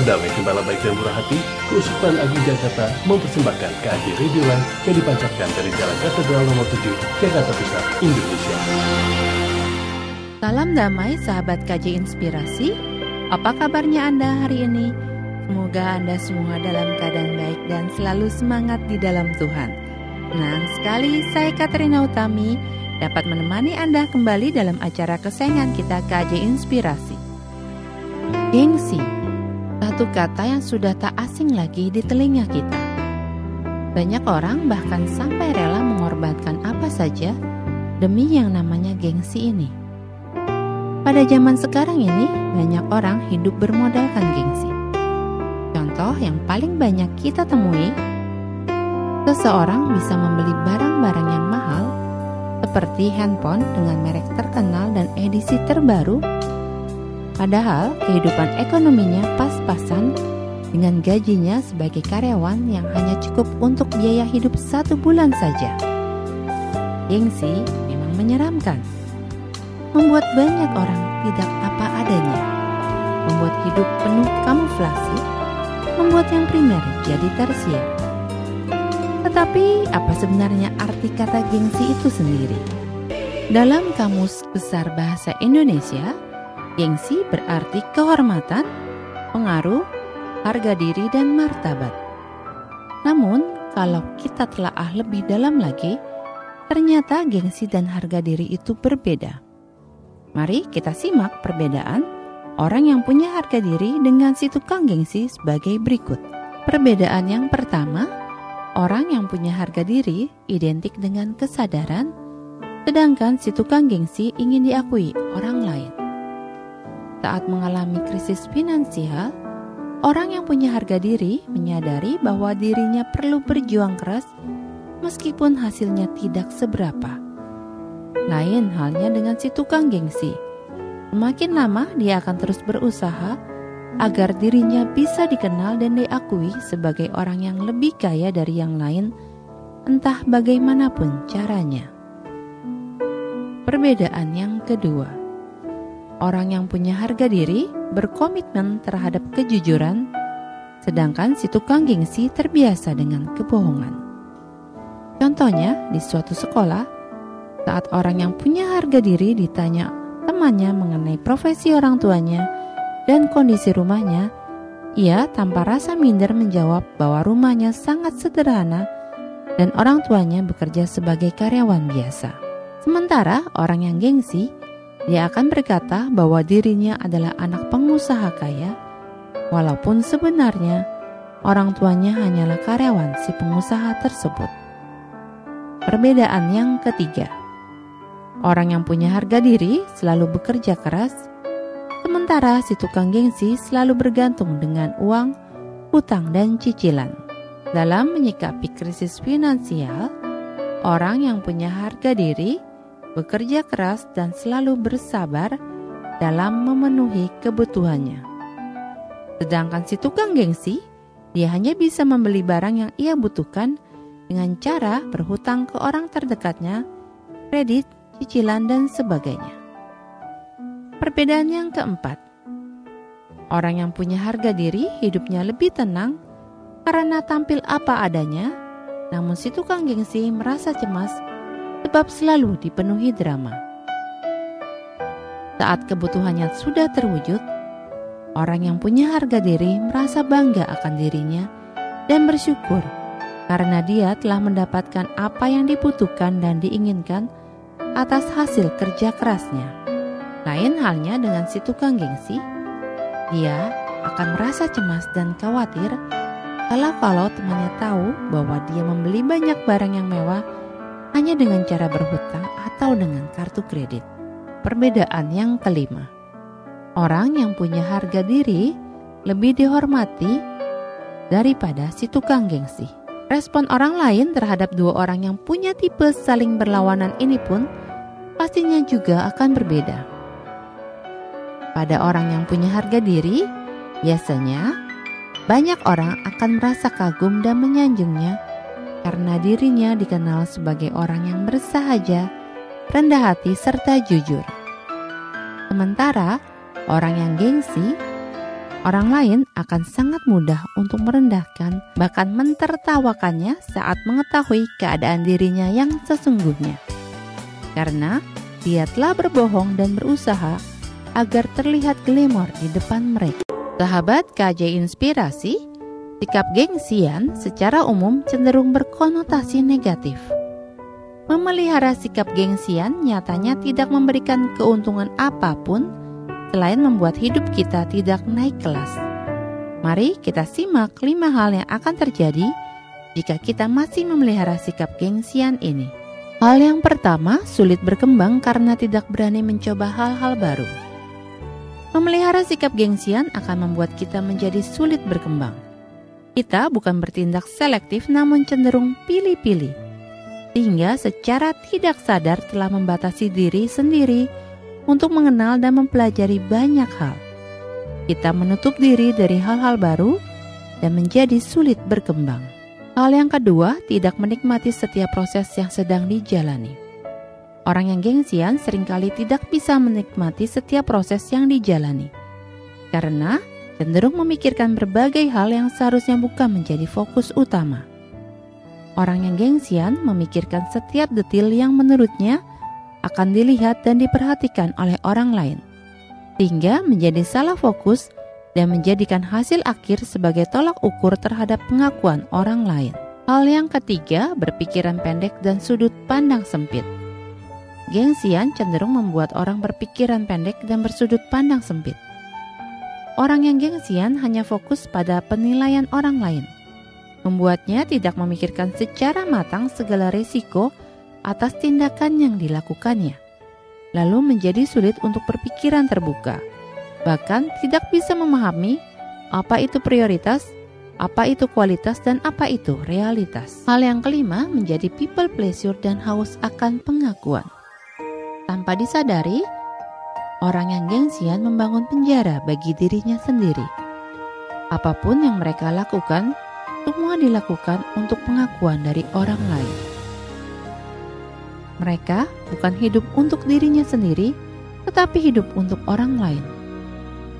Damai gembala baik dan murah hati, Keuskupan Agung Jakarta mempersembahkan KAJ Radio Live yang dipancarkan dari Jalan Katedral nomor 7, Jakarta Pusat, Indonesia. Salam damai sahabat KJ Inspirasi. Apa kabarnya Anda hari ini? Semoga Anda semua dalam keadaan baik dan selalu semangat di dalam Tuhan. Senang sekali saya Katrina Utami dapat menemani Anda kembali dalam acara kesayangan kita KJ Inspirasi. Gengsi satu kata yang sudah tak asing lagi di telinga kita. Banyak orang bahkan sampai rela mengorbankan apa saja demi yang namanya gengsi ini. Pada zaman sekarang ini, banyak orang hidup bermodalkan gengsi. Contoh yang paling banyak kita temui, seseorang bisa membeli barang-barang yang mahal seperti handphone dengan merek terkenal dan edisi terbaru Padahal kehidupan ekonominya pas-pasan dengan gajinya sebagai karyawan yang hanya cukup untuk biaya hidup satu bulan saja. Gengsi memang menyeramkan. Membuat banyak orang tidak apa adanya. Membuat hidup penuh kamuflasi. Membuat yang primer jadi tersier. Tetapi apa sebenarnya arti kata gengsi itu sendiri? Dalam Kamus Besar Bahasa Indonesia, Gengsi berarti kehormatan, pengaruh, harga diri, dan martabat. Namun, kalau kita telah lebih dalam lagi, ternyata gengsi dan harga diri itu berbeda. Mari kita simak perbedaan orang yang punya harga diri dengan si tukang gengsi sebagai berikut. Perbedaan yang pertama, orang yang punya harga diri identik dengan kesadaran, sedangkan si tukang gengsi ingin diakui orang lain saat mengalami krisis finansial, orang yang punya harga diri menyadari bahwa dirinya perlu berjuang keras meskipun hasilnya tidak seberapa. Lain halnya dengan si tukang gengsi. Semakin lama dia akan terus berusaha agar dirinya bisa dikenal dan diakui sebagai orang yang lebih kaya dari yang lain, entah bagaimanapun caranya. Perbedaan yang kedua, Orang yang punya harga diri berkomitmen terhadap kejujuran, sedangkan si tukang gengsi terbiasa dengan kebohongan. Contohnya, di suatu sekolah, saat orang yang punya harga diri ditanya temannya mengenai profesi orang tuanya dan kondisi rumahnya, ia tanpa rasa minder menjawab bahwa rumahnya sangat sederhana dan orang tuanya bekerja sebagai karyawan biasa. Sementara orang yang gengsi dia akan berkata bahwa dirinya adalah anak pengusaha kaya, walaupun sebenarnya orang tuanya hanyalah karyawan si pengusaha tersebut. Perbedaan yang ketiga, orang yang punya harga diri selalu bekerja keras, sementara si tukang gengsi selalu bergantung dengan uang, hutang, dan cicilan. Dalam menyikapi krisis finansial, orang yang punya harga diri bekerja keras dan selalu bersabar dalam memenuhi kebutuhannya. Sedangkan si tukang gengsi, dia hanya bisa membeli barang yang ia butuhkan dengan cara berhutang ke orang terdekatnya, kredit, cicilan, dan sebagainya. Perbedaan yang keempat, orang yang punya harga diri hidupnya lebih tenang karena tampil apa adanya, namun si tukang gengsi merasa cemas sebab selalu dipenuhi drama. Saat kebutuhannya sudah terwujud, orang yang punya harga diri merasa bangga akan dirinya dan bersyukur karena dia telah mendapatkan apa yang dibutuhkan dan diinginkan atas hasil kerja kerasnya. Lain halnya dengan si tukang gengsi, dia akan merasa cemas dan khawatir kalau-kalau temannya tahu bahwa dia membeli banyak barang yang mewah hanya dengan cara berhutang atau dengan kartu kredit. Perbedaan yang kelima, orang yang punya harga diri lebih dihormati daripada si tukang gengsi. Respon orang lain terhadap dua orang yang punya tipe saling berlawanan ini pun pastinya juga akan berbeda. Pada orang yang punya harga diri, biasanya banyak orang akan merasa kagum dan menyanjungnya karena dirinya dikenal sebagai orang yang bersahaja, rendah hati, serta jujur. Sementara orang yang gengsi Orang lain akan sangat mudah untuk merendahkan, bahkan mentertawakannya saat mengetahui keadaan dirinya yang sesungguhnya. Karena dia telah berbohong dan berusaha agar terlihat glamor di depan mereka. Sahabat KJ Inspirasi, sikap gengsian secara umum cenderung berkonotasi negatif. Memelihara sikap gengsian nyatanya tidak memberikan keuntungan apa pun selain membuat hidup kita tidak naik kelas. Mari kita simak lima hal yang akan terjadi jika kita masih memelihara sikap gengsian ini. Hal yang pertama, sulit berkembang karena tidak berani mencoba hal-hal baru. Memelihara sikap gengsian akan membuat kita menjadi sulit berkembang. Kita bukan bertindak selektif namun cenderung pilih-pilih. Sehingga secara tidak sadar telah membatasi diri sendiri untuk mengenal dan mempelajari banyak hal. Kita menutup diri dari hal-hal baru dan menjadi sulit berkembang. Hal yang kedua, tidak menikmati setiap proses yang sedang dijalani. Orang yang gengsian sering kali tidak bisa menikmati setiap proses yang dijalani, karena cenderung memikirkan berbagai hal yang seharusnya bukan menjadi fokus utama. Orang yang gengsian memikirkan setiap detil yang menurutnya akan dilihat dan diperhatikan oleh orang lain, sehingga menjadi salah fokus dan menjadikan hasil akhir sebagai tolak ukur terhadap pengakuan orang lain. Hal yang ketiga, berpikiran pendek dan sudut pandang sempit. Gengsian cenderung membuat orang berpikiran pendek dan bersudut pandang sempit. Orang yang gengsian hanya fokus pada penilaian orang lain, membuatnya tidak memikirkan secara matang segala risiko atas tindakan yang dilakukannya, lalu menjadi sulit untuk berpikiran terbuka, bahkan tidak bisa memahami apa itu prioritas, apa itu kualitas, dan apa itu realitas. Hal yang kelima menjadi people pleasure dan haus akan pengakuan. Tanpa disadari, orang yang gengsian membangun penjara bagi dirinya sendiri. Apa pun yang mereka lakukan, semua dilakukan untuk pengakuan dari orang lain. Mereka bukan hidup untuk dirinya sendiri, tetapi hidup untuk orang lain.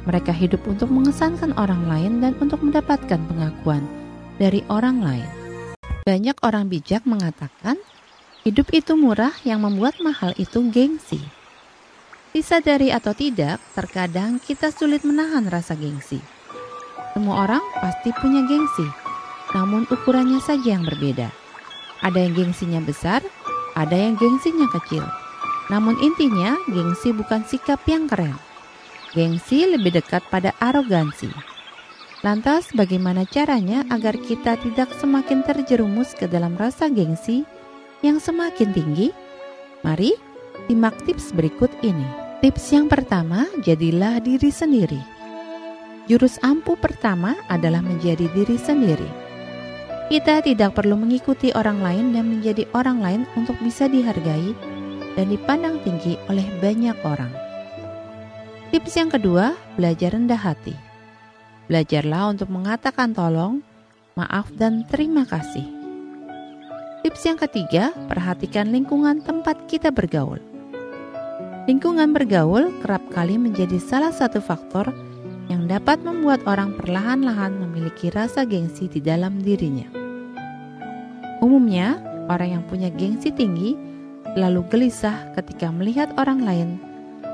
Mereka hidup untuk mengesankan orang lain dan untuk mendapatkan pengakuan dari orang lain. Banyak orang bijak mengatakan, hidup itu murah yang membuat mahal itu gengsi. Disadari atau tidak, terkadang kita sulit menahan rasa gengsi. Semua orang pasti punya gengsi, namun ukurannya saja yang berbeda. Ada yang gengsinya besar, ada yang gengsinya kecil. Namun intinya, gengsi bukan sikap yang keren. Gengsi lebih dekat pada arogansi. Lantas, bagaimana caranya agar kita tidak semakin terjerumus ke dalam rasa gengsi yang semakin tinggi? Mari simak tips berikut ini. Tips yang pertama, jadilah diri sendiri. Jurus ampuh pertama adalah menjadi diri sendiri. Kita tidak perlu mengikuti orang lain dan menjadi orang lain untuk bisa dihargai dan dipandang tinggi oleh banyak orang. Tips yang kedua, belajar rendah hati. Belajarlah untuk mengatakan tolong, maaf, dan terima kasih. Tips yang ketiga, perhatikan lingkungan tempat kita bergaul. Lingkungan bergaul kerap kali menjadi salah satu faktor yang dapat membuat orang perlahan-lahan memiliki rasa gengsi di dalam dirinya. Umumnya, orang yang punya gengsi tinggi lalu gelisah ketika melihat orang lain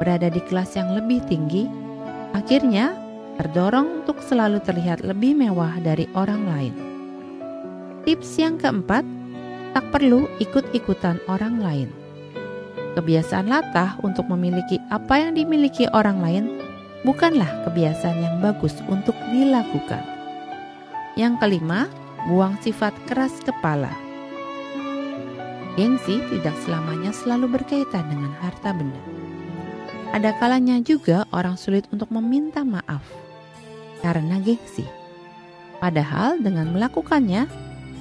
berada di kelas yang lebih tinggi, akhirnya terdorong untuk selalu terlihat lebih mewah dari orang lain. Tips yang keempat, tak perlu ikut-ikutan orang lain. Kebiasaan latah untuk memiliki apa yang dimiliki orang lain bukanlah kebiasaan yang bagus untuk dilakukan. Yang kelima, buang sifat keras kepala. Gengsi tidak selamanya selalu berkaitan dengan harta benda. Ada kalanya juga orang sulit untuk meminta maaf karena gengsi. Padahal dengan melakukannya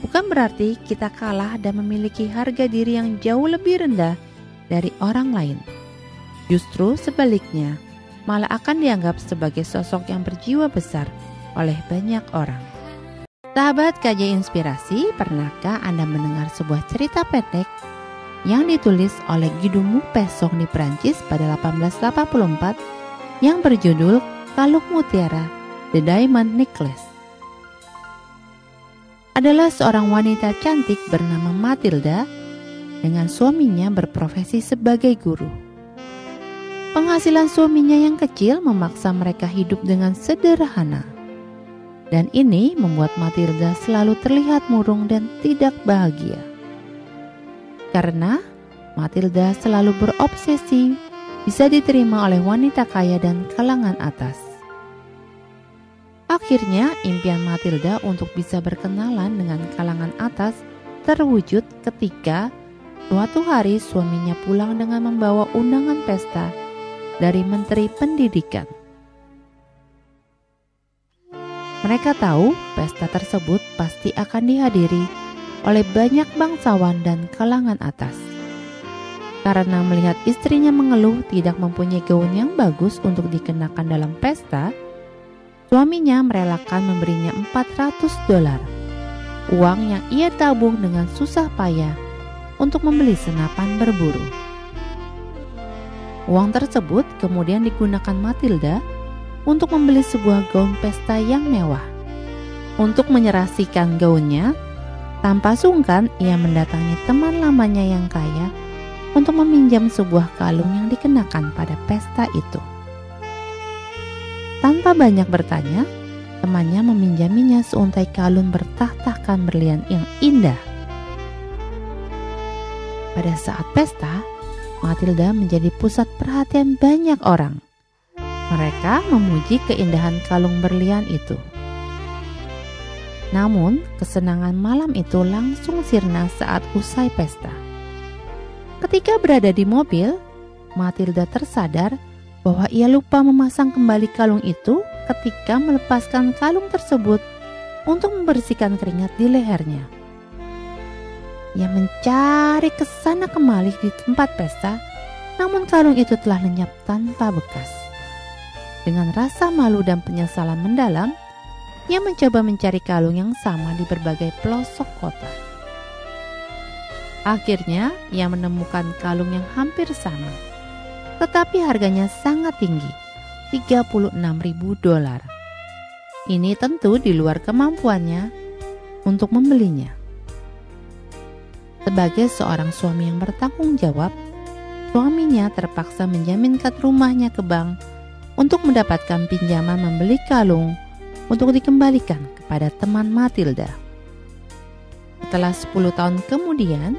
bukan berarti kita kalah dan memiliki harga diri yang jauh lebih rendah dari orang lain. Justru sebaliknya, malah akan dianggap sebagai sosok yang berjiwa besar oleh banyak orang. Sahabat KJ Inspirasi, pernahkah Anda mendengar sebuah cerita pendek yang ditulis oleh Guillaume Pesong di Prancis pada 1884 yang berjudul Kalung Mutiara The Diamond Necklace. Adalah seorang wanita cantik bernama Matilda dengan suaminya berprofesi sebagai guru. Penghasilan suaminya yang kecil memaksa mereka hidup dengan sederhana. Dan ini membuat Matilda selalu terlihat murung dan tidak bahagia. Karena Matilda selalu berobsesi bisa diterima oleh wanita kaya dan kalangan atas. Akhirnya, impian Matilda untuk bisa berkenalan dengan kalangan atas terwujud ketika suatu hari suaminya pulang dengan membawa undangan pesta dari Menteri Pendidikan. Mereka tahu pesta tersebut pasti akan dihadiri oleh banyak bangsawan dan kalangan atas. Karena melihat istrinya mengeluh tidak mempunyai gaun yang bagus untuk dikenakan dalam pesta, suaminya merelakan memberinya 400 dolar, uang yang ia tabung dengan susah payah untuk membeli senapan berburu. Uang tersebut kemudian digunakan Matilda untuk membeli sebuah gaun pesta yang mewah. Untuk menyerasikan gaunnya, tanpa sungkan ia mendatangi teman lamanya yang kaya untuk meminjam sebuah kalung yang dikenakan pada pesta itu. Tanpa banyak bertanya, temannya meminjaminya seuntai kalung bertahtakan berlian yang indah. Pada saat pesta, Matilda menjadi pusat perhatian banyak orang. Mereka memuji keindahan kalung berlian itu. Namun, kesenangan malam itu langsung sirna saat usai pesta. Ketika berada di mobil, Matilda tersadar bahwa ia lupa memasang kembali kalung itu ketika melepaskan kalung tersebut untuk membersihkan keringat di lehernya. Ia mencari ke sana kemari di tempat pesta, namun kalung itu telah lenyap tanpa bekas. Dengan rasa malu dan penyesalan mendalam, ia mencoba mencari kalung yang sama di berbagai pelosok kota. Akhirnya, ia menemukan kalung yang hampir sama, tetapi harganya sangat tinggi, 36 ribu dolar. Ini tentu di luar kemampuannya untuk membelinya. Sebagai seorang suami yang bertanggung jawab, suaminya terpaksa menjaminkan rumahnya ke bank untuk mendapatkan pinjaman membeli kalung untuk dikembalikan kepada teman Matilda. Setelah 10 tahun kemudian,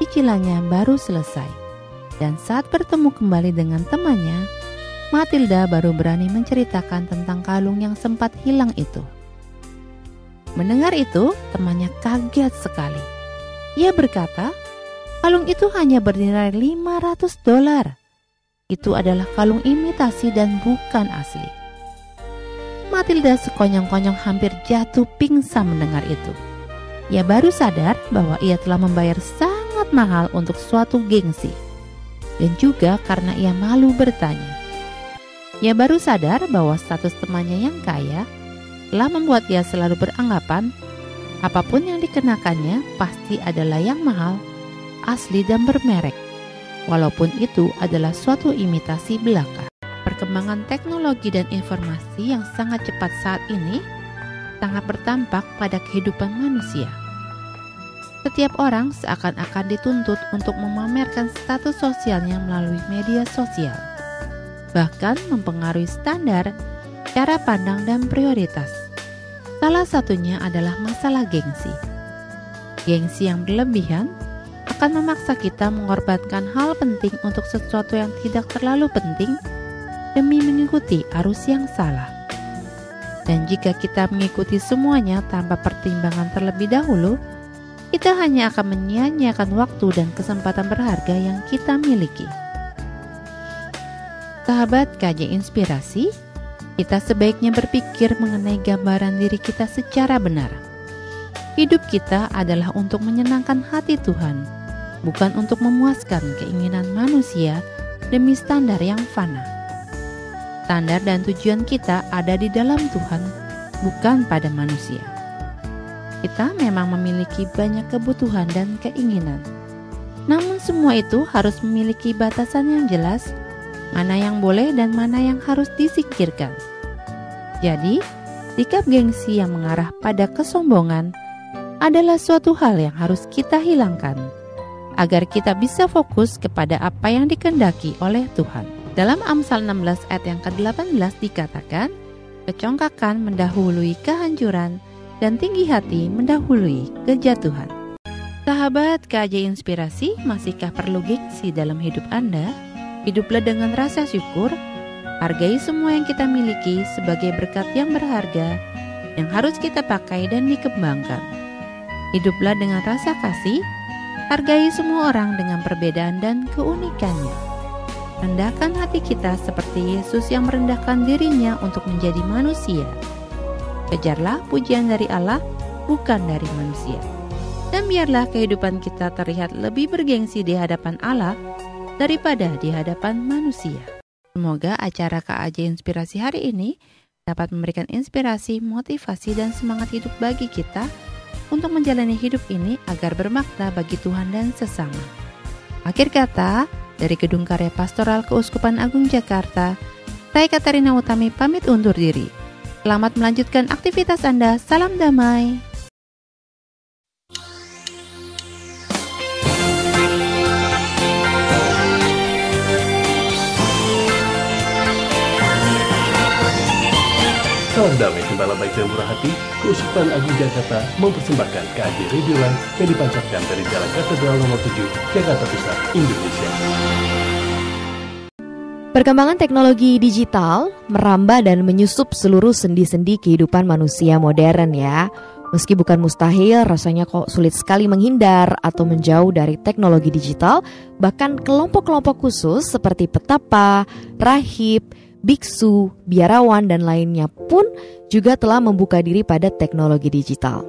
cicilannya baru selesai. Dan saat bertemu kembali dengan temannya, Matilda baru berani menceritakan tentang kalung yang sempat hilang itu. Mendengar itu, temannya kaget sekali. Ia berkata, kalung itu hanya bernilai 500 dolar. Itu adalah kalung imitasi dan bukan asli. Matilda sekonyong-konyong hampir jatuh pingsan mendengar itu. Ia baru sadar bahwa ia telah membayar sangat mahal untuk suatu gengsi, dan juga karena ia malu bertanya. Ia baru sadar bahwa status temannya yang kaya telah membuat ia selalu beranggapan apa pun yang dikenakannya pasti adalah yang mahal, asli dan bermerek, walaupun itu adalah suatu imitasi belaka. Perkembangan teknologi dan informasi yang sangat cepat saat ini sangat bertampak pada kehidupan manusia. Setiap orang seakan-akan dituntut untuk memamerkan status sosialnya melalui media sosial, bahkan mempengaruhi standar, cara pandang, dan prioritas. Salah satunya adalah masalah gengsi. Gengsi yang berlebihan akan memaksa kita mengorbankan hal penting untuk sesuatu yang tidak terlalu penting demi mengikuti arus yang salah. Dan jika kita mengikuti semuanya tanpa pertimbangan terlebih dahulu, kita hanya akan menyia-nyiakan waktu dan kesempatan berharga yang kita miliki. Sahabat KJ Inspirasi, kita sebaiknya berpikir mengenai gambaran diri kita secara benar. Hidup kita adalah untuk menyenangkan hati Tuhan, bukan untuk memuaskan keinginan manusia demi standar yang fana. Standar dan tujuan kita ada di dalam Tuhan, bukan pada manusia. Kita memang memiliki banyak kebutuhan dan keinginan. Namun semua itu harus memiliki batasan yang jelas, mana yang boleh dan mana yang harus disingkirkan. Jadi, sikap gengsi yang mengarah pada kesombongan adalah suatu hal yang harus kita hilangkan agar kita bisa fokus kepada apa yang dikendaki oleh Tuhan. Dalam Amsal 16 ayat yang ke-18 dikatakan, kecongkakan mendahului kehancuran dan tinggi hati mendahului kejatuhan. Sahabat KJ Inspirasi, masihkah perlu gengsi dalam hidup Anda? Hiduplah dengan rasa syukur, hargai semua yang kita miliki sebagai berkat yang berharga yang harus kita pakai dan dikembangkan. Hiduplah dengan rasa kasih, hargai semua orang dengan perbedaan dan keunikannya. Rendahkan hati kita seperti Yesus yang merendahkan dirinya untuk menjadi manusia. Kejarlah pujian dari Allah, bukan dari manusia. Dan biarlah kehidupan kita terlihat lebih bergengsi di hadapan Allah daripada di hadapan manusia. Semoga acara KAJ Inspirasi hari ini dapat memberikan inspirasi, motivasi, dan semangat hidup bagi kita untuk menjalani hidup ini agar bermakna bagi Tuhan dan sesama. Akhir kata, dari Gedung Karya Pastoral Keuskupan Agung Jakarta, saya Katarina Utami pamit undur diri. Selamat melanjutkan aktivitas Anda. Salam damai. Salam damai gembala baik dan murah hati, Keuskupan Agung Jakarta mempersembahkan KAJ Radio Line yang dipancarkan dari Jalan Katedral nomor 7, Jakarta Pusat, Indonesia. Perkembangan teknologi digital merambah dan menyusup seluruh sendi-sendi kehidupan manusia modern ya. Meski bukan mustahil, rasanya kok sulit sekali menghindar atau menjauh dari teknologi digital, bahkan kelompok-kelompok khusus seperti petapa, rahib, biksu, biarawan, dan lainnya pun juga telah membuka diri pada teknologi digital.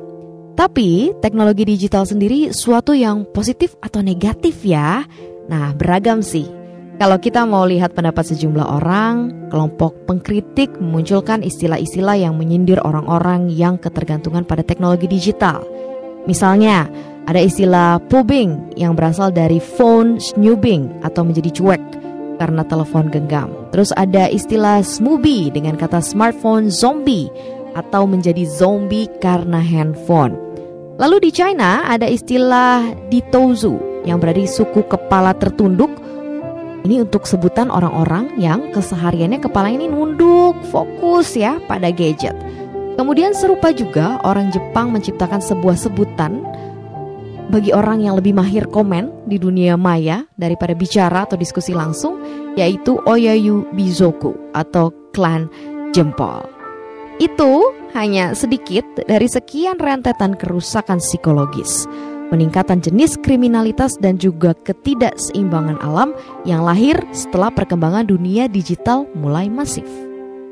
Tapi, teknologi digital sendiri suatu yang positif atau negatif ya. Nah, beragam sih. Kalau kita mau lihat pendapat sejumlah orang, kelompok pengkritik memunculkan istilah-istilah yang menyindir orang-orang yang ketergantungan pada teknologi digital. Misalnya, ada istilah pubing yang berasal dari phone snoobing atau menjadi cuek karena telepon genggam. Terus ada istilah smoothie dengan kata smartphone zombie atau menjadi zombie karena handphone. Lalu di China ada istilah ditozu yang berarti suku kepala tertunduk ini untuk sebutan orang-orang yang kesehariannya kepala ini nunduk, fokus ya pada gadget. Kemudian serupa juga orang Jepang menciptakan sebuah sebutan bagi orang yang lebih mahir komen di dunia maya daripada bicara atau diskusi langsung, yaitu Oyayu Bizoku atau klan jempol. Itu hanya sedikit dari sekian rentetan kerusakan psikologis peningkatan jenis kriminalitas dan juga ketidakseimbangan alam yang lahir setelah perkembangan dunia digital mulai masif.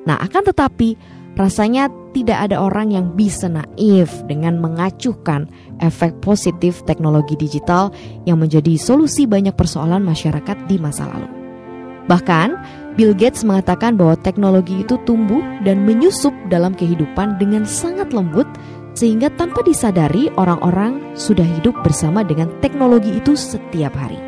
Nah, akan tetapi rasanya tidak ada orang yang bisa naif dengan mengacuhkan efek positif teknologi digital yang menjadi solusi banyak persoalan masyarakat di masa lalu. Bahkan, Bill Gates mengatakan bahwa teknologi itu tumbuh dan menyusup dalam kehidupan dengan sangat lembut sehingga tanpa disadari orang-orang sudah hidup bersama dengan teknologi itu setiap hari.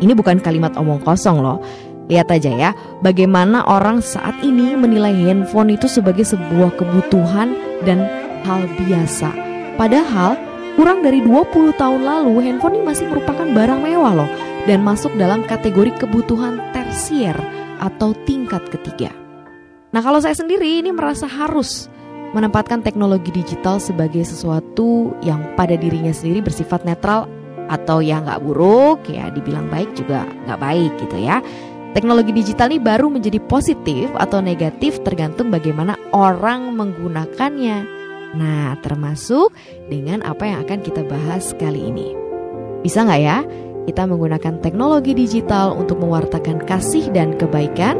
Ini bukan kalimat omong kosong loh. Lihat aja ya, bagaimana orang saat ini menilai handphone itu sebagai sebuah kebutuhan dan hal biasa. Padahal kurang dari 20 tahun lalu handphone ini masih merupakan barang mewah loh dan masuk dalam kategori kebutuhan tersier atau tingkat ketiga. Nah kalau saya sendiri ini merasa harus menempatkan teknologi digital sebagai sesuatu yang pada dirinya sendiri bersifat netral atau ya nggak buruk ya dibilang baik juga nggak baik gitu ya teknologi digital ini baru menjadi positif atau negatif tergantung bagaimana orang menggunakannya. Nah termasuk dengan apa yang akan kita bahas kali ini. Bisa nggak ya kita menggunakan teknologi digital untuk mewartakan kasih dan kebaikan?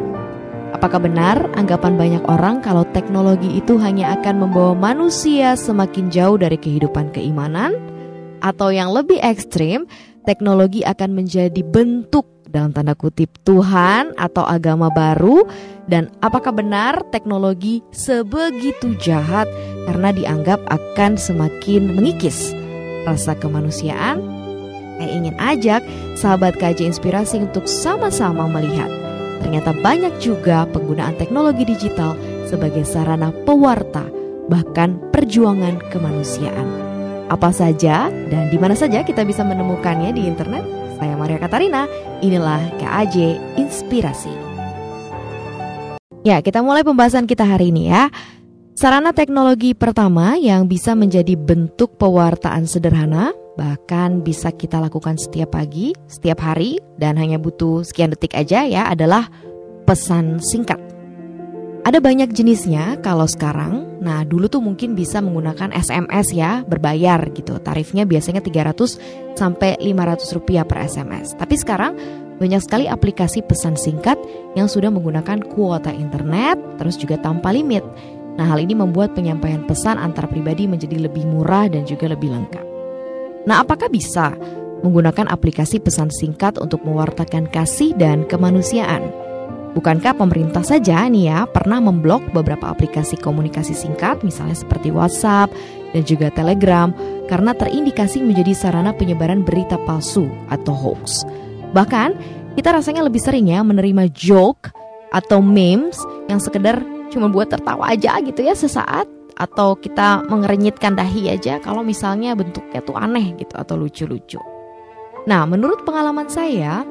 Apakah benar anggapan banyak orang kalau teknologi itu hanya akan membawa manusia semakin jauh dari kehidupan keimanan? Atau yang lebih ekstrim, teknologi akan menjadi bentuk dalam tanda kutip Tuhan atau agama baru dan apakah benar teknologi sebegitu jahat karena dianggap akan semakin mengikis rasa kemanusiaan? Saya ingin ajak sahabat KJ Inspirasi untuk sama-sama melihat Ternyata banyak juga penggunaan teknologi digital sebagai sarana pewarta bahkan perjuangan kemanusiaan. Apa saja dan di mana saja kita bisa menemukannya di internet? Saya Maria Katarina, inilah KAJ Inspirasi. Ya, kita mulai pembahasan kita hari ini ya. Sarana teknologi pertama yang bisa menjadi bentuk pewartaan sederhana bahkan bisa kita lakukan setiap pagi, setiap hari dan hanya butuh sekian detik aja ya adalah pesan singkat. Ada banyak jenisnya kalau sekarang. Nah, dulu tuh mungkin bisa menggunakan SMS ya, berbayar gitu. Tarifnya biasanya 300 sampai 500 rupiah per SMS. Tapi sekarang banyak sekali aplikasi pesan singkat yang sudah menggunakan kuota internet, terus juga tanpa limit. Nah, hal ini membuat penyampaian pesan antar pribadi menjadi lebih murah dan juga lebih lengkap. Nah, apakah bisa menggunakan aplikasi pesan singkat untuk mewartakan kasih dan kemanusiaan? Bukankah pemerintah saja nih ya pernah memblok beberapa aplikasi komunikasi singkat misalnya seperti WhatsApp dan juga Telegram karena terindikasi menjadi sarana penyebaran berita palsu atau hoax. Bahkan kita rasanya lebih sering ya menerima joke atau memes yang sekedar cuma buat tertawa aja gitu ya sesaat atau kita mengerenyitkan dahi aja kalau misalnya bentuknya tuh aneh gitu atau lucu-lucu. Nah, menurut pengalaman saya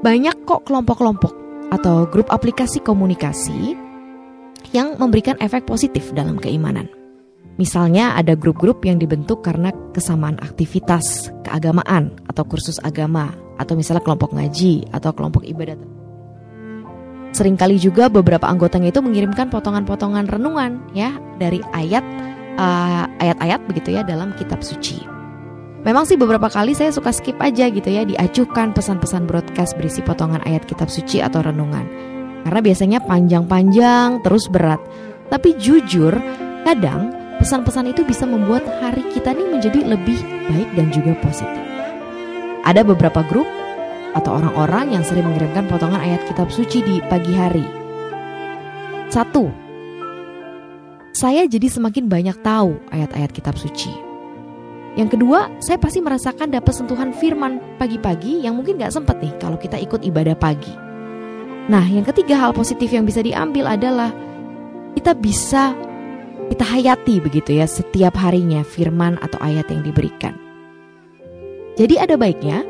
banyak kok kelompok-kelompok atau grup aplikasi komunikasi yang memberikan efek positif dalam keimanan. Misalnya ada grup-grup yang dibentuk karena kesamaan aktivitas keagamaan atau kursus agama atau misalnya kelompok ngaji atau kelompok ibadat. Seringkali juga beberapa anggotanya itu mengirimkan potongan-potongan renungan ya dari ayat uh, ayat-ayat begitu ya dalam kitab suci. Memang sih beberapa kali saya suka skip aja gitu ya diacuhkan pesan-pesan broadcast berisi potongan ayat kitab suci atau renungan. Karena biasanya panjang-panjang terus berat. Tapi jujur, kadang pesan-pesan itu bisa membuat hari kita nih menjadi lebih baik dan juga positif. Ada beberapa grup atau orang-orang yang sering mengirimkan potongan ayat kitab suci di pagi hari. Satu, saya jadi semakin banyak tahu ayat-ayat kitab suci. Yang kedua, saya pasti merasakan dapat sentuhan firman pagi-pagi yang mungkin gak sempat nih kalau kita ikut ibadah pagi. Nah, yang ketiga hal positif yang bisa diambil adalah kita bisa kita hayati begitu ya setiap harinya firman atau ayat yang diberikan. Jadi ada baiknya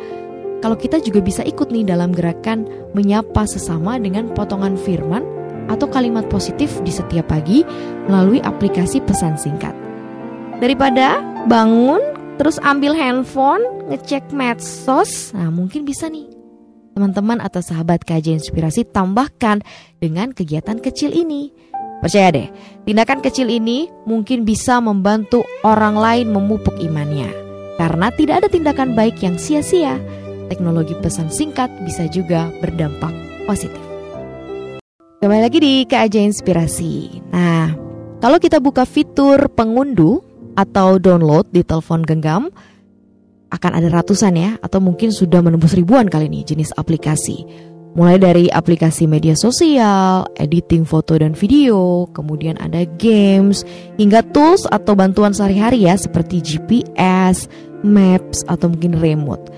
kalau kita juga bisa ikut nih dalam gerakan menyapa sesama dengan potongan firman atau kalimat positif di setiap pagi melalui aplikasi pesan singkat. Daripada bangun terus ambil handphone, ngecek medsos, nah mungkin bisa nih teman-teman atau sahabat kajian inspirasi tambahkan dengan kegiatan kecil ini. Percaya deh, tindakan kecil ini mungkin bisa membantu orang lain memupuk imannya. Karena tidak ada tindakan baik yang sia-sia, teknologi pesan singkat bisa juga berdampak positif. Kembali lagi di KAJ Inspirasi. Nah, kalau kita buka fitur pengunduh atau download di telepon genggam akan ada ratusan ya atau mungkin sudah menembus ribuan kali ini jenis aplikasi. Mulai dari aplikasi media sosial, editing foto dan video, kemudian ada games, hingga tools atau bantuan sehari-hari ya seperti GPS, maps atau mungkin remote.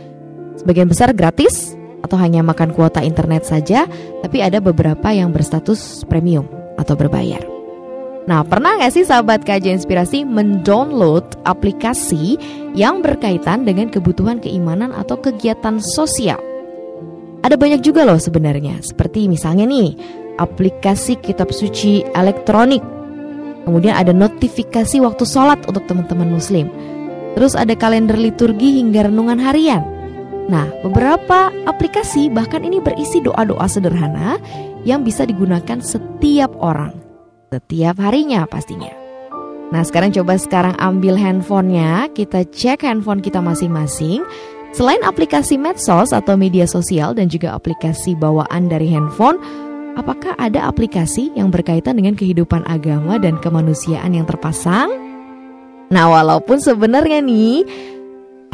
Sebagian besar gratis atau hanya makan kuota internet saja, tapi ada beberapa yang berstatus premium atau berbayar. Nah, pernah nggak sih sahabat kajian inspirasi mendownload aplikasi yang berkaitan dengan kebutuhan keimanan atau kegiatan sosial? Ada banyak juga loh sebenarnya, seperti misalnya nih, aplikasi kitab suci elektronik. Kemudian ada notifikasi waktu sholat untuk teman-teman muslim. Terus ada kalender liturgi hingga renungan harian. Nah, beberapa aplikasi bahkan ini berisi doa-doa sederhana yang bisa digunakan setiap orang setiap harinya pastinya. Nah sekarang coba sekarang ambil handphonenya, kita cek handphone kita masing-masing. Selain aplikasi medsos atau media sosial dan juga aplikasi bawaan dari handphone, apakah ada aplikasi yang berkaitan dengan kehidupan agama dan kemanusiaan yang terpasang? Nah walaupun sebenarnya nih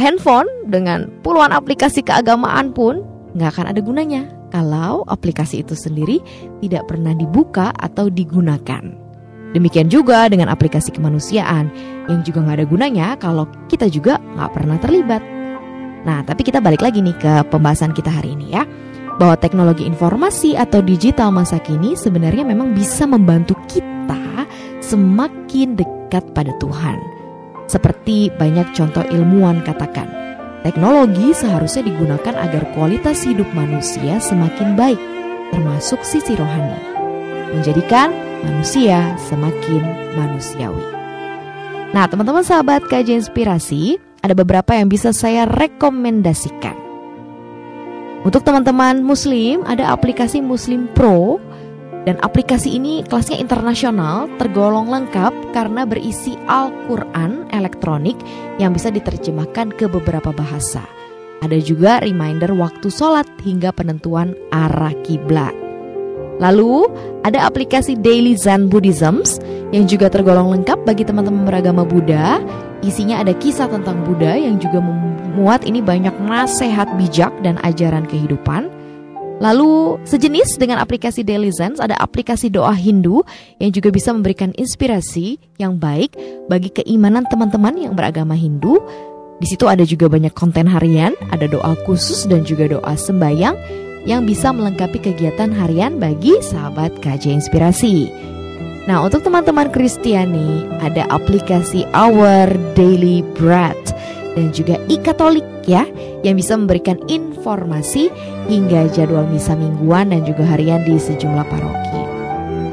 handphone dengan puluhan aplikasi keagamaan pun nggak akan ada gunanya kalau aplikasi itu sendiri tidak pernah dibuka atau digunakan. Demikian juga dengan aplikasi kemanusiaan yang juga nggak ada gunanya kalau kita juga nggak pernah terlibat. Nah, tapi kita balik lagi nih ke pembahasan kita hari ini ya. bahwa teknologi informasi atau digital masa kini sebenarnya memang bisa membantu kita semakin dekat pada Tuhan. Seperti banyak contoh ilmuwan katakan, teknologi seharusnya digunakan agar kualitas hidup manusia semakin baik, termasuk sisi rohani, menjadikan manusia semakin manusiawi. Nah, teman-teman sahabat kajian inspirasi, ada beberapa yang bisa saya rekomendasikan. Untuk teman-teman muslim, ada aplikasi Muslim Pro dan aplikasi ini kelasnya internasional, tergolong lengkap karena berisi Al-Quran elektronik yang bisa diterjemahkan ke beberapa bahasa. Ada juga reminder waktu sholat hingga penentuan arah kiblat. Lalu ada aplikasi Daily Zen Buddhisms yang juga tergolong lengkap bagi teman-teman beragama Buddha. Isinya ada kisah tentang Buddha yang juga memuat ini banyak nasihat bijak dan ajaran kehidupan. Lalu sejenis dengan aplikasi Daily Zen ada aplikasi doa Hindu yang juga bisa memberikan inspirasi yang baik bagi keimanan teman-teman yang beragama Hindu. Di situ ada juga banyak konten harian, ada doa khusus dan juga doa sembayang yang bisa melengkapi kegiatan harian bagi sahabat KJ Inspirasi. Nah, untuk teman-teman Kristiani, ada aplikasi Our Daily Bread dan juga e-katolik ya yang bisa memberikan informasi hingga jadwal misa mingguan dan juga harian di sejumlah paroki.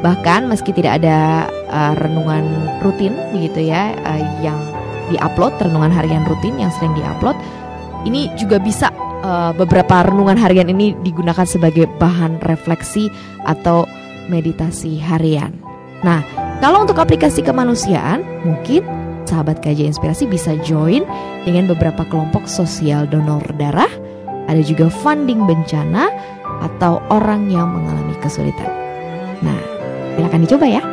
Bahkan meski tidak ada uh, renungan rutin begitu ya uh, yang diupload renungan harian rutin yang sering diupload ini juga bisa uh, beberapa renungan harian ini digunakan sebagai bahan refleksi atau meditasi harian. Nah, kalau untuk aplikasi kemanusiaan, mungkin sahabat KJ Inspirasi bisa join dengan beberapa kelompok sosial donor darah, ada juga funding bencana atau orang yang mengalami kesulitan. Nah, silakan dicoba ya.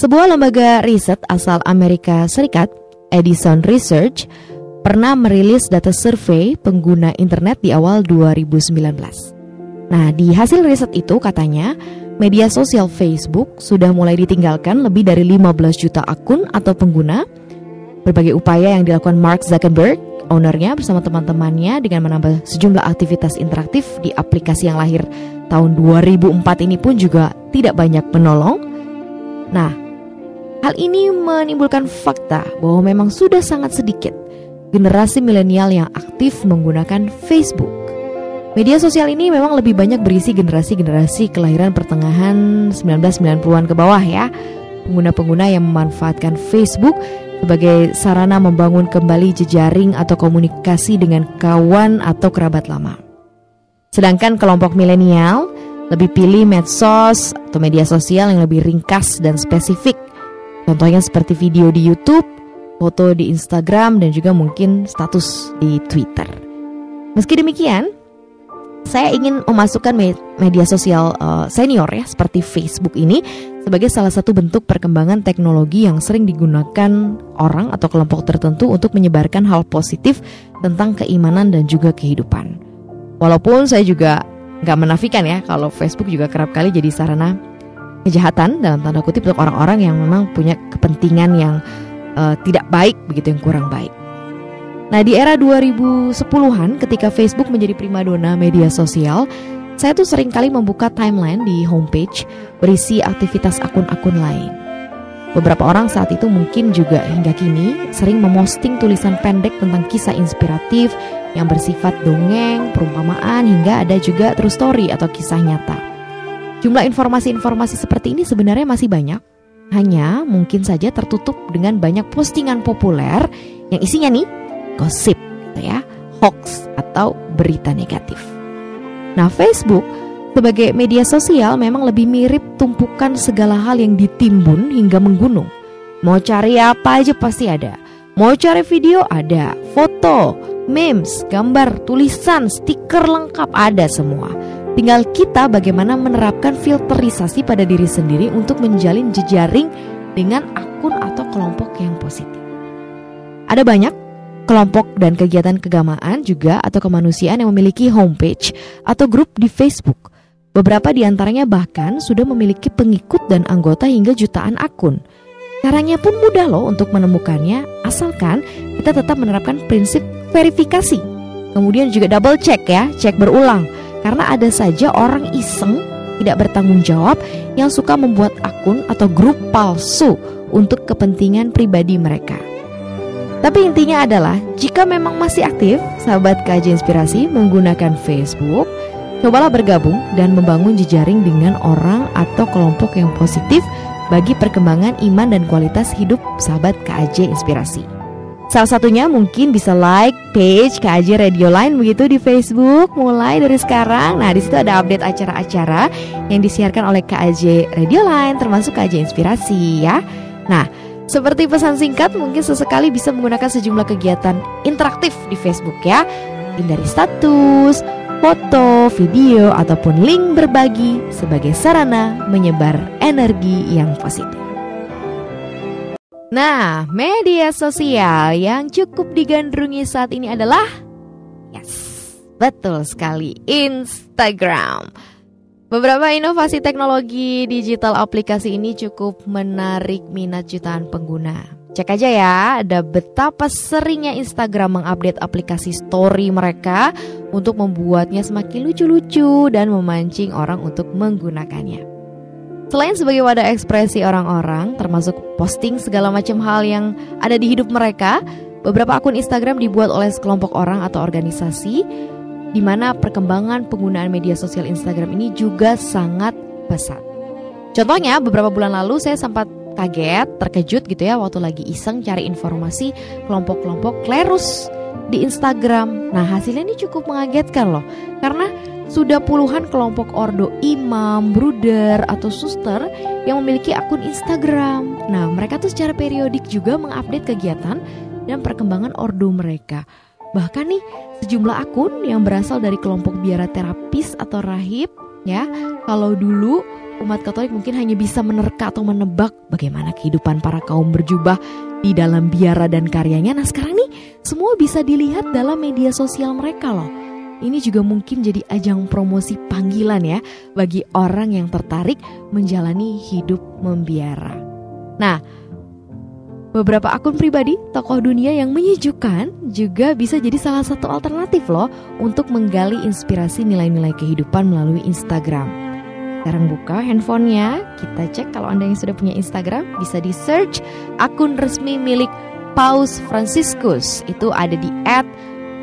Sebuah lembaga riset asal Amerika Serikat, Edison Research, pernah merilis data survei pengguna internet di awal 2019. Nah, di hasil riset itu katanya media sosial Facebook sudah mulai ditinggalkan lebih dari 15 juta akun atau pengguna. Berbagai upaya yang dilakukan Mark Zuckerberg, ownernya bersama teman-temannya dengan menambah sejumlah aktivitas interaktif di aplikasi yang lahir tahun 2004 ini pun juga tidak banyak menolong. Nah, hal ini menimbulkan fakta bahwa memang sudah sangat sedikit generasi milenial yang aktif menggunakan Facebook. Media sosial ini memang lebih banyak berisi generasi-generasi kelahiran pertengahan 1990-an ke bawah ya. Pengguna-pengguna yang memanfaatkan Facebook sebagai sarana membangun kembali jejaring atau komunikasi dengan kawan atau kerabat lama. Sedangkan kelompok milenial lebih pilih medsos atau media sosial yang lebih ringkas dan spesifik. Contohnya seperti video di YouTube, foto di Instagram dan juga mungkin status di Twitter. Meski demikian, saya ingin memasukkan media sosial uh, senior ya seperti Facebook ini sebagai salah satu bentuk perkembangan teknologi yang sering digunakan orang atau kelompok tertentu untuk menyebarkan hal positif tentang keimanan dan juga kehidupan. Walaupun saya juga nggak menafikan ya kalau Facebook juga kerap kali jadi sarana kejahatan dalam tanda kutip untuk orang-orang yang memang punya kepentingan yang uh, tidak baik begitu yang kurang baik. Nah di era 2010-an ketika Facebook menjadi primadona media sosial, saya tuh sering kali membuka timeline di homepage berisi aktivitas akun-akun lain. Beberapa orang saat itu mungkin juga hingga kini sering memosting tulisan pendek tentang kisah inspiratif yang bersifat dongeng, perumpamaan, hingga ada juga true story atau kisah nyata. Jumlah informasi-informasi seperti ini sebenarnya masih banyak, hanya mungkin saja tertutup dengan banyak postingan populer yang isinya nih gosip gitu ya, hoax atau berita negatif. Nah, Facebook sebagai media sosial memang lebih mirip tumpukan segala hal yang ditimbun hingga menggunung. Mau cari apa aja pasti ada. Mau cari video ada, foto, memes, gambar, tulisan, stiker lengkap ada semua. Tinggal kita bagaimana menerapkan filterisasi pada diri sendiri untuk menjalin jejaring dengan akun atau kelompok yang positif. Ada banyak kelompok dan kegiatan keagamaan juga atau kemanusiaan yang memiliki homepage atau grup di Facebook. Beberapa di antaranya bahkan sudah memiliki pengikut dan anggota hingga jutaan akun. Caranya pun mudah loh untuk menemukannya, asalkan kita tetap menerapkan prinsip verifikasi. Kemudian juga double check ya, cek berulang Karena ada saja orang iseng tidak bertanggung jawab yang suka membuat akun atau grup palsu untuk kepentingan pribadi mereka. Tapi intinya adalah jika memang masih aktif, sahabat KJ Inspirasi menggunakan Facebook, cobalah bergabung dan membangun jejaring dengan orang atau kelompok yang positif bagi perkembangan iman dan kualitas hidup sahabat KJ Inspirasi. Salah satunya mungkin bisa like page KJ Radio Line begitu di Facebook mulai dari sekarang. Nah, di situ ada update acara-acara yang disiarkan oleh KJ Radio Line termasuk KJ Inspirasi ya. Nah, seperti pesan singkat mungkin sesekali bisa menggunakan sejumlah kegiatan interaktif di Facebook ya. Dari status, foto, video ataupun link berbagi sebagai sarana menyebar energi yang positif. Nah, media sosial yang cukup digandrungi saat ini adalah Yes, betul sekali Instagram Beberapa inovasi teknologi digital aplikasi ini cukup menarik minat jutaan pengguna Cek aja ya, ada betapa seringnya Instagram mengupdate aplikasi story mereka untuk membuatnya semakin lucu-lucu dan memancing orang untuk menggunakannya. Selain sebagai wadah ekspresi orang-orang, termasuk posting segala macam hal yang ada di hidup mereka, beberapa akun Instagram dibuat oleh sekelompok orang atau organisasi di mana perkembangan penggunaan media sosial Instagram ini juga sangat pesat. Contohnya, beberapa bulan lalu saya sempat kaget, terkejut gitu ya waktu lagi iseng cari informasi kelompok-kelompok klerus di Instagram. Nah, hasilnya ini cukup mengagetkan loh. Karena sudah puluhan kelompok ordo imam, bruder, atau suster yang memiliki akun Instagram. Nah, mereka tuh secara periodik juga mengupdate kegiatan dan perkembangan ordo mereka. Bahkan nih, sejumlah akun yang berasal dari kelompok biara terapis atau rahib, ya. Kalau dulu umat Katolik mungkin hanya bisa menerka atau menebak bagaimana kehidupan para kaum berjubah di dalam biara dan karyanya. Nah, sekarang nih semua bisa dilihat dalam media sosial mereka loh ini juga mungkin jadi ajang promosi panggilan ya bagi orang yang tertarik menjalani hidup membiara. Nah, beberapa akun pribadi tokoh dunia yang menyejukkan juga bisa jadi salah satu alternatif loh untuk menggali inspirasi nilai-nilai kehidupan melalui Instagram. Sekarang buka handphonenya, kita cek kalau Anda yang sudah punya Instagram bisa di search akun resmi milik Paus Franciscus. Itu ada di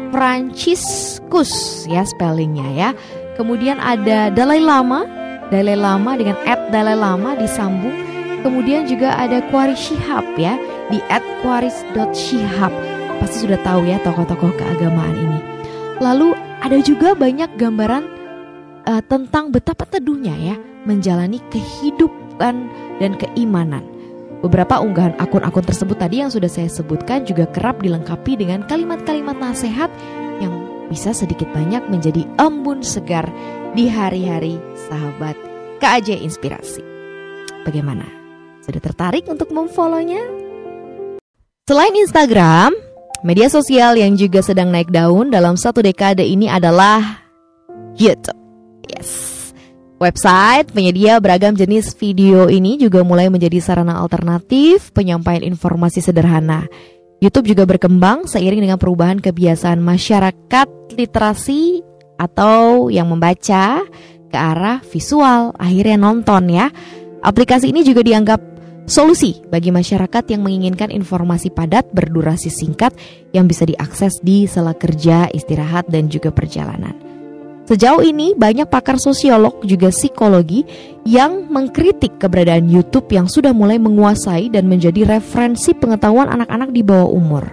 Franciscus ya spellingnya ya. Kemudian ada Dalai Lama, Dalai Lama dengan at Dalai Lama disambung. Kemudian juga ada Quaris Shihab ya di at quaris.shihab. Pasti sudah tahu ya tokoh-tokoh keagamaan ini. Lalu ada juga banyak gambaran uh, tentang betapa teduhnya ya menjalani kehidupan dan keimanan. Beberapa unggahan akun-akun tersebut tadi yang sudah saya sebutkan juga kerap dilengkapi dengan kalimat-kalimat nasihat yang bisa sedikit banyak menjadi embun segar di hari-hari sahabat KAJ Inspirasi. Bagaimana? Sudah tertarik untuk memfollownya? Selain Instagram, media sosial yang juga sedang naik daun dalam satu dekade ini adalah YouTube. Yes. Website penyedia beragam jenis video ini juga mulai menjadi sarana alternatif penyampaian informasi sederhana. YouTube juga berkembang seiring dengan perubahan kebiasaan masyarakat literasi atau yang membaca ke arah visual, akhirnya nonton ya. Aplikasi ini juga dianggap solusi bagi masyarakat yang menginginkan informasi padat berdurasi singkat yang bisa diakses di sela kerja, istirahat, dan juga perjalanan. Sejauh ini banyak pakar sosiolog juga psikologi yang mengkritik keberadaan YouTube yang sudah mulai menguasai dan menjadi referensi pengetahuan anak-anak di bawah umur.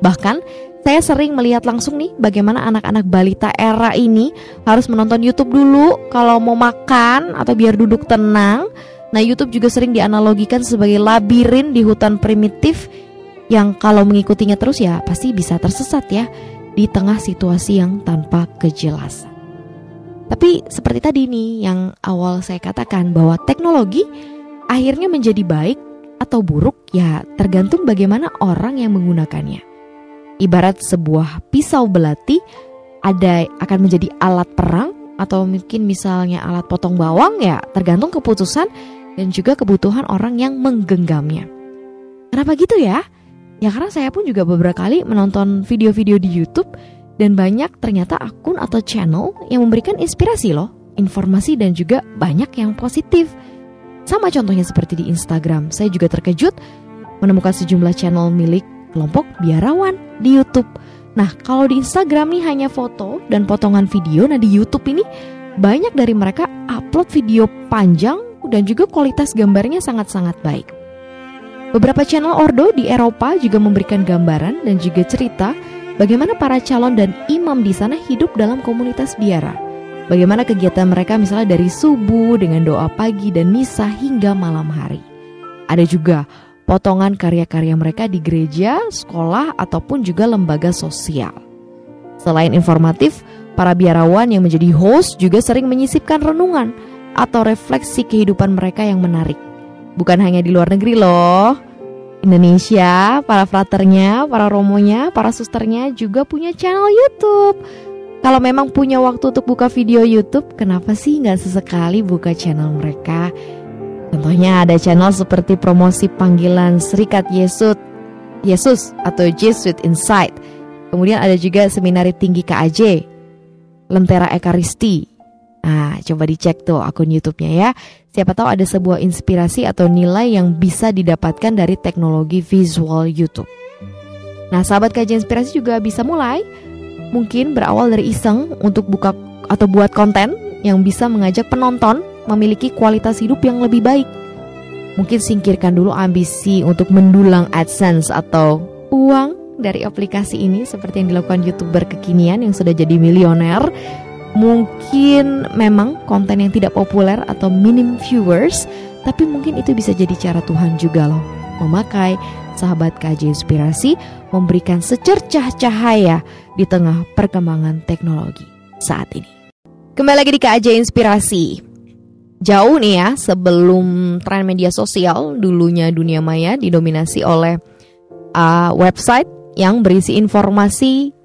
Bahkan saya sering melihat langsung nih bagaimana anak-anak balita era ini harus menonton YouTube dulu kalau mau makan atau biar duduk tenang. Nah, YouTube juga sering dianalogikan sebagai labirin di hutan primitif yang kalau mengikutinya terus ya pasti bisa tersesat ya di tengah situasi yang tanpa kejelasan. Tapi seperti tadi nih yang awal saya katakan bahwa teknologi akhirnya menjadi baik atau buruk ya tergantung bagaimana orang yang menggunakannya. Ibarat sebuah pisau belati ada akan menjadi alat perang atau mungkin misalnya alat potong bawang ya tergantung keputusan dan juga kebutuhan orang yang menggenggamnya. Kenapa gitu ya? Ya karena saya pun juga beberapa kali menonton video-video di YouTube Dan banyak ternyata akun atau channel yang memberikan inspirasi loh, informasi dan juga banyak yang positif. Sama contohnya seperti di Instagram, saya juga terkejut menemukan sejumlah channel milik kelompok biarawan di YouTube. Nah, kalau di Instagram nih hanya foto dan potongan video, nah di YouTube ini banyak dari mereka upload video panjang dan juga kualitas gambarnya sangat-sangat baik. Beberapa channel ordo di Eropa juga memberikan gambaran dan juga cerita bagaimana para calon dan imam di sana hidup dalam komunitas biara. Bagaimana kegiatan mereka misalnya dari subuh dengan doa pagi dan misa hingga malam hari. Ada juga potongan karya-karya mereka di gereja, sekolah, ataupun juga lembaga sosial. Selain informatif, para biarawan yang menjadi host juga sering menyisipkan renungan atau refleksi kehidupan mereka yang menarik. Bukan hanya di luar negeri loh. Indonesia, para fraternya, para romonya, para susternya juga punya channel YouTube kalau memang punya waktu untuk buka video YouTube, kenapa sih nggak sesekali buka channel mereka? Contohnya ada channel seperti promosi panggilan Serikat Yesus, Yesus atau Jesuit Insight. Kemudian ada juga seminari tinggi KAJ, Lentera Ekaristi. Nah, coba dicek tuh akun YouTube-nya ya. Siapa tahu ada sebuah inspirasi atau nilai yang bisa didapatkan dari teknologi visual YouTube. Nah, sahabat kajian inspirasi juga bisa mulai mungkin berawal dari iseng untuk buka atau buat konten yang bisa mengajak penonton memiliki kualitas hidup yang lebih baik. Mungkin singkirkan dulu ambisi untuk mendulang AdSense atau uang dari aplikasi ini seperti yang dilakukan YouTuber kekinian yang sudah jadi milioner. Mungkin memang konten yang tidak populer atau minim viewers, tapi mungkin itu bisa jadi cara Tuhan juga loh memakai sahabat KJ Inspirasi memberikan secercah cahaya di tengah perkembangan teknologi saat ini. Kembali lagi di KJ Inspirasi. Jauh nih ya sebelum tren media sosial, dulunya dunia maya didominasi oleh uh, website yang berisi informasi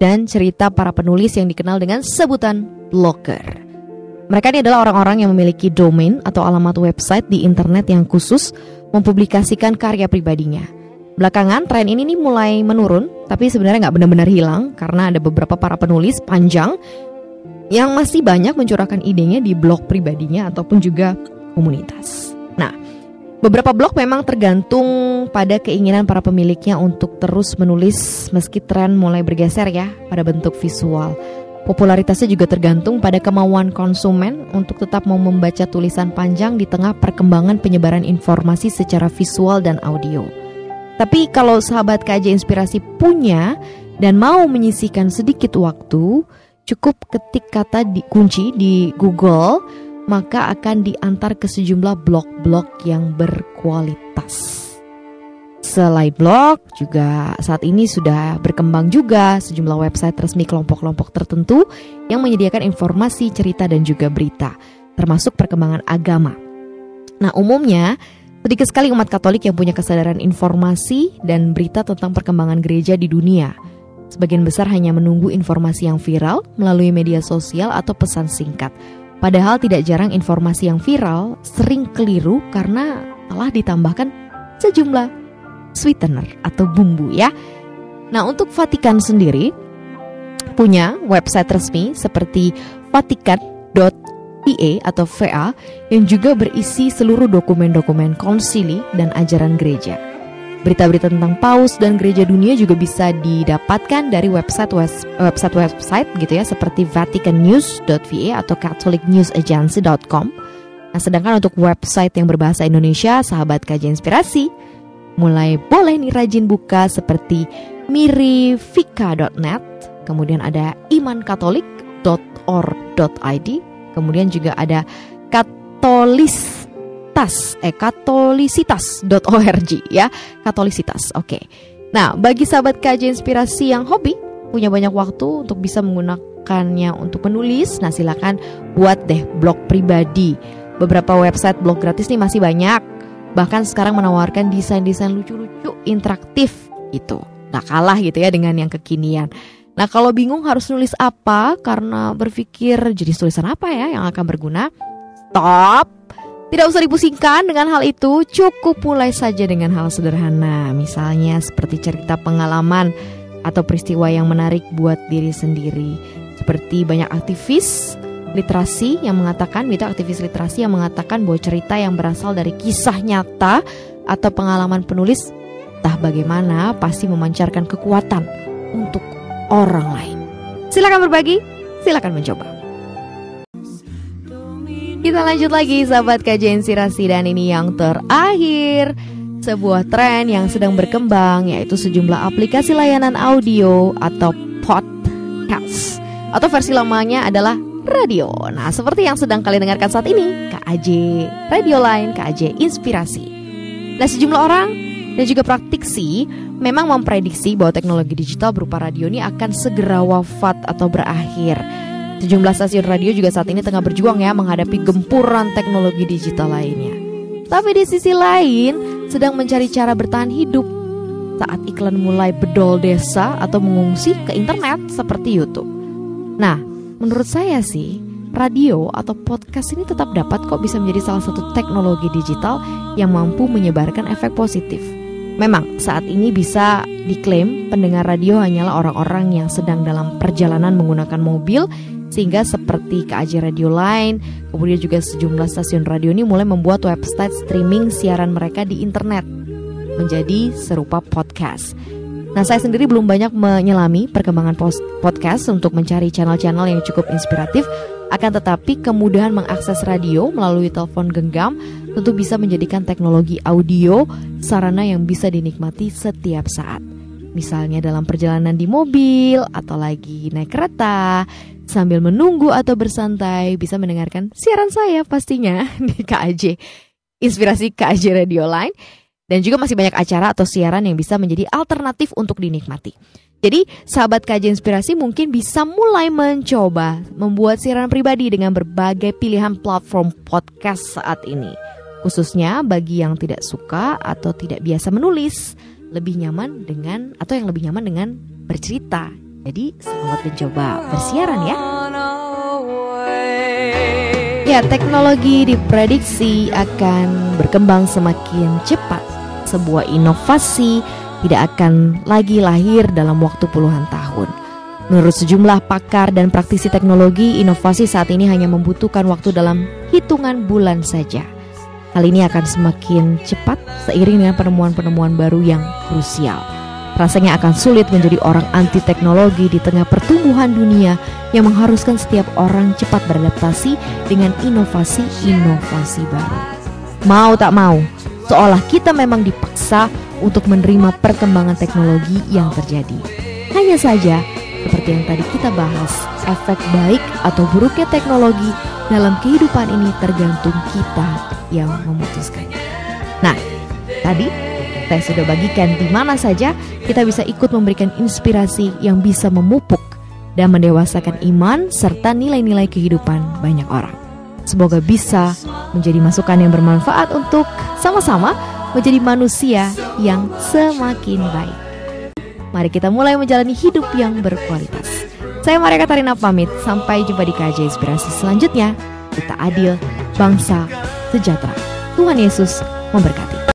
dan cerita para penulis yang dikenal dengan sebutan blogger. Mereka ini adalah orang-orang yang memiliki domain atau alamat website di internet yang khusus mempublikasikan karya pribadinya. Belakangan tren ini nih mulai menurun, tapi sebenarnya nggak benar-benar hilang karena ada beberapa para penulis panjang yang masih banyak mencurahkan idenya di blog pribadinya ataupun juga komunitas. Nah, beberapa blog memang tergantung pada keinginan para pemiliknya untuk terus menulis meski tren mulai bergeser ya pada bentuk visual. Popularitasnya juga tergantung pada kemauan konsumen untuk tetap mau membaca tulisan panjang di tengah perkembangan penyebaran informasi secara visual dan audio. Tapi kalau sahabat KJ Inspirasi punya dan mau menyisikan sedikit waktu, cukup ketik kata di kunci di Google, maka akan diantar ke sejumlah blog-blog yang berkualitas. Selain blog, juga saat ini sudah berkembang juga sejumlah website resmi kelompok-kelompok tertentu yang menyediakan informasi, cerita, dan juga berita, termasuk perkembangan agama. Nah, umumnya Sedikit sekali umat Katolik yang punya kesadaran informasi dan berita tentang perkembangan gereja di dunia. Sebagian besar hanya menunggu informasi yang viral melalui media sosial atau pesan singkat. Padahal tidak jarang informasi yang viral sering keliru karena telah ditambahkan sejumlah sweetener atau bumbu ya. Nah, untuk Vatikan sendiri punya website resmi seperti vatikan.com PA atau VA yang juga berisi seluruh dokumen-dokumen konsili dan ajaran gereja. Berita-berita tentang paus dan gereja dunia juga bisa didapatkan dari website website website gitu ya seperti vaticannews.va atau catholicnewsagency.com. Nah, sedangkan untuk website yang berbahasa Indonesia, sahabat kajian inspirasi, mulai boleh nih rajin buka seperti mirifika.net, kemudian ada imankatolik.org.id, Kemudian juga ada katolitas eh katolisitas.org ya. Katolisitas. Oke. Okay. Nah, bagi sahabat kajian inspirasi yang hobi punya banyak waktu untuk bisa menggunakannya untuk menulis, nah silakan buat deh blog pribadi. Beberapa website blog gratis nih masih banyak. Bahkan sekarang menawarkan desain-desain lucu-lucu interaktif itu. Nah kalah gitu ya dengan yang kekinian. Nah kalau bingung harus nulis apa karena berpikir jenis tulisan apa ya yang akan berguna, stop. Tidak usah dipusingkan dengan hal itu, cukup mulai saja dengan hal sederhana. Misalnya seperti cerita pengalaman atau peristiwa yang menarik buat diri sendiri. Seperti banyak aktivis literasi yang mengatakan, itu aktivis literasi yang mengatakan bahwa cerita yang berasal dari kisah nyata atau pengalaman penulis entah bagaimana pasti memancarkan kekuatan untuk orang lain. Silakan berbagi, silakan mencoba. Kita lanjut lagi sahabat kajian inspirasi dan ini yang terakhir sebuah tren yang sedang berkembang yaitu sejumlah aplikasi layanan audio atau podcast atau versi lamanya adalah radio. Nah, seperti yang sedang kalian dengarkan saat ini, KAJ Radio Line, KAJ Inspirasi. Nah, sejumlah orang dan juga praktisi memang memprediksi bahwa teknologi digital berupa radio ini akan segera wafat atau berakhir. Sejumlah stasiun radio juga saat ini tengah berjuang ya menghadapi gempuran teknologi digital lainnya. Tapi di sisi lain sedang mencari cara bertahan hidup saat iklan mulai bedol desa atau mengungsi ke internet seperti YouTube. Nah, menurut saya sih radio atau podcast ini tetap dapat kok bisa menjadi salah satu teknologi digital yang mampu menyebarkan efek positif. Memang saat ini bisa diklaim pendengar radio hanyalah orang-orang yang sedang dalam perjalanan menggunakan mobil sehingga seperti KAJ Radio Line, kemudian juga sejumlah stasiun radio ini mulai membuat website streaming siaran mereka di internet menjadi serupa podcast. Nah, saya sendiri belum banyak menyelami perkembangan podcast untuk mencari channel-channel yang cukup inspiratif akan tetapi kemudahan mengakses radio melalui telepon genggam tentu bisa menjadikan teknologi audio sarana yang bisa dinikmati setiap saat. Misalnya dalam perjalanan di mobil atau lagi naik kereta, sambil menunggu atau bersantai bisa mendengarkan siaran saya pastinya di KAJ. Inspirasi KAJ Radio Line dan juga masih banyak acara atau siaran yang bisa menjadi alternatif untuk dinikmati. Jadi, sahabat kaji inspirasi mungkin bisa mulai mencoba membuat siaran pribadi dengan berbagai pilihan platform podcast saat ini. Khususnya bagi yang tidak suka atau tidak biasa menulis, lebih nyaman dengan atau yang lebih nyaman dengan bercerita. Jadi, selamat mencoba bersiaran ya. Ya, teknologi diprediksi akan berkembang semakin cepat. Sebuah inovasi tidak akan lagi lahir dalam waktu puluhan tahun. Menurut sejumlah pakar dan praktisi teknologi, inovasi saat ini hanya membutuhkan waktu dalam hitungan bulan saja. Hal ini akan semakin cepat seiring dengan penemuan-penemuan baru yang krusial. Rasanya akan sulit menjadi orang anti teknologi di tengah pertumbuhan dunia yang mengharuskan setiap orang cepat beradaptasi dengan inovasi-inovasi baru. Mau tak mau, seolah kita memang dipaksa untuk menerima perkembangan teknologi yang terjadi. Hanya saja, seperti yang tadi kita bahas, efek baik atau buruknya teknologi dalam kehidupan ini tergantung kita yang memutuskannya. Nah, tadi saya sudah bagikan di mana saja kita bisa ikut memberikan inspirasi yang bisa memupuk dan mendewasakan iman serta nilai-nilai kehidupan banyak orang. Semoga bisa menjadi masukan yang bermanfaat untuk sama-sama menjadi manusia yang semakin baik. Mari kita mulai menjalani hidup yang berkualitas. Saya Maria Katarina pamit, sampai jumpa di KJ Inspirasi selanjutnya. Kita adil, bangsa, sejahtera. Tuhan Yesus memberkati.